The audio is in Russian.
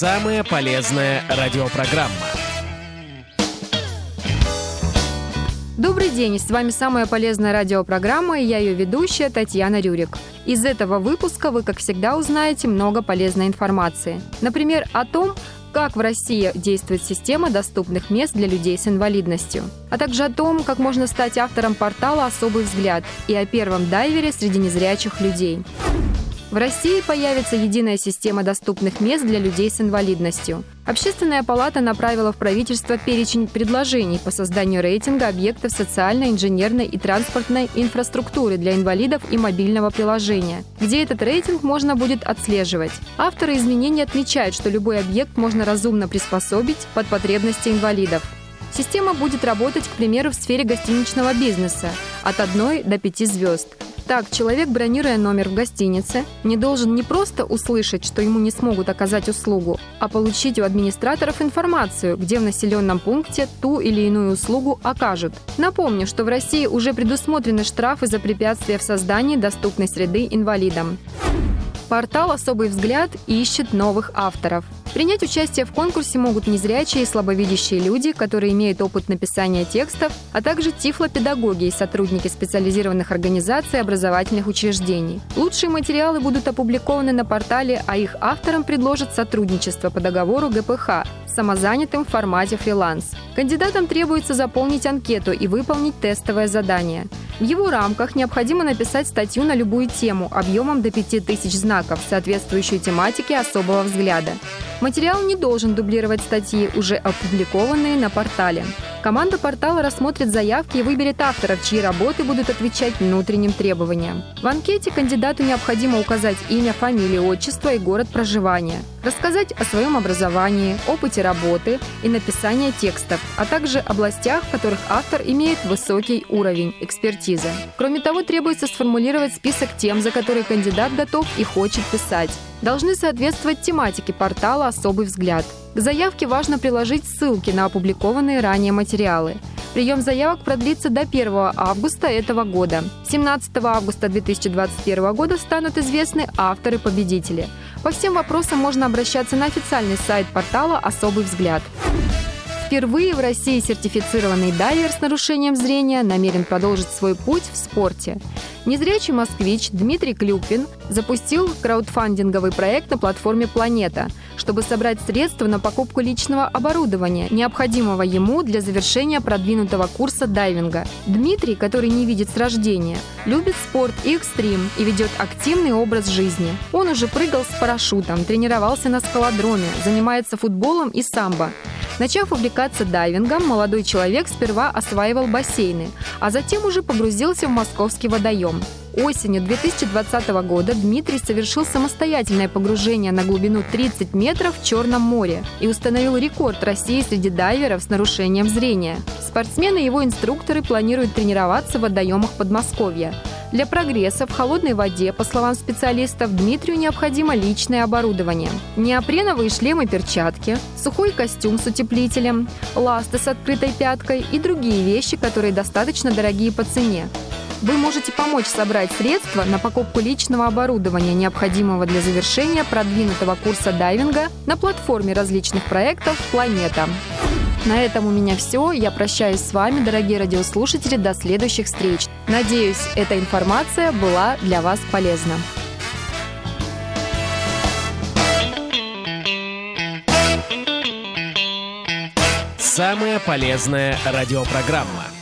Самая полезная радиопрограмма. Добрый день, с вами самая полезная радиопрограмма и я ее ведущая Татьяна Рюрик. Из этого выпуска вы, как всегда, узнаете много полезной информации. Например, о том, как в России действует система доступных мест для людей с инвалидностью, а также о том, как можно стать автором портала «Особый взгляд» и о первом дайвере среди незрячих людей. В России появится единая система доступных мест для людей с инвалидностью. Общественная палата направила в правительство перечень предложений по созданию рейтинга объектов социальной, инженерной и транспортной инфраструктуры для инвалидов и мобильного приложения, где этот рейтинг можно будет отслеживать. Авторы изменений отмечают, что любой объект можно разумно приспособить под потребности инвалидов. Система будет работать, к примеру, в сфере гостиничного бизнеса от 1 до 5 звезд – так, человек, бронируя номер в гостинице, не должен не просто услышать, что ему не смогут оказать услугу, а получить у администраторов информацию, где в населенном пункте ту или иную услугу окажут. Напомню, что в России уже предусмотрены штрафы за препятствия в создании доступной среды инвалидам. Портал «Особый взгляд» ищет новых авторов – Принять участие в конкурсе могут незрячие и слабовидящие люди, которые имеют опыт написания текстов, а также тифлопедагоги и сотрудники специализированных организаций и образовательных учреждений. Лучшие материалы будут опубликованы на портале, а их авторам предложат сотрудничество по договору ГПХ самозанятым в формате фриланс. Кандидатам требуется заполнить анкету и выполнить тестовое задание. В его рамках необходимо написать статью на любую тему объемом до 5000 знаков, соответствующую тематике особого взгляда. Материал не должен дублировать статьи, уже опубликованные на портале. Команда портала рассмотрит заявки и выберет авторов, чьи работы будут отвечать внутренним требованиям. В анкете кандидату необходимо указать имя, фамилию, отчество и город проживания, рассказать о своем образовании, опыте работы и написания текстов, а также областях, в которых автор имеет высокий уровень экспертизы. Кроме того, требуется сформулировать список тем, за которые кандидат готов и хочет писать. Должны соответствовать тематике портала «Особый взгляд». К заявке важно приложить ссылки на опубликованные ранее материалы. Прием заявок продлится до 1 августа этого года. 17 августа 2021 года станут известны авторы-победители. По всем вопросам можно обращаться на официальный сайт портала «Особый взгляд». Впервые в России сертифицированный дайвер с нарушением зрения намерен продолжить свой путь в спорте. Незрячий москвич Дмитрий Клюквин запустил краудфандинговый проект на платформе «Планета», чтобы собрать средства на покупку личного оборудования, необходимого ему для завершения продвинутого курса дайвинга. Дмитрий, который не видит с рождения, любит спорт и экстрим и ведет активный образ жизни. Он уже прыгал с парашютом, тренировался на скалодроме, занимается футболом и самбо. Начав увлекаться дайвингом, молодой человек сперва осваивал бассейны, а затем уже погрузился в московский водоем. Осенью 2020 года Дмитрий совершил самостоятельное погружение на глубину 30 метров в Черном море и установил рекорд России среди дайверов с нарушением зрения. Спортсмены и его инструкторы планируют тренироваться в водоемах Подмосковья. Для прогресса в холодной воде, по словам специалистов, Дмитрию необходимо личное оборудование. Неопреновые шлемы перчатки, сухой костюм с утеплителем, ласты с открытой пяткой и другие вещи, которые достаточно дорогие по цене. Вы можете помочь собрать средства на покупку личного оборудования, необходимого для завершения продвинутого курса дайвинга на платформе различных проектов «Планета». На этом у меня все. Я прощаюсь с вами, дорогие радиослушатели, до следующих встреч. Надеюсь, эта информация была для вас полезна. Самая полезная радиопрограмма.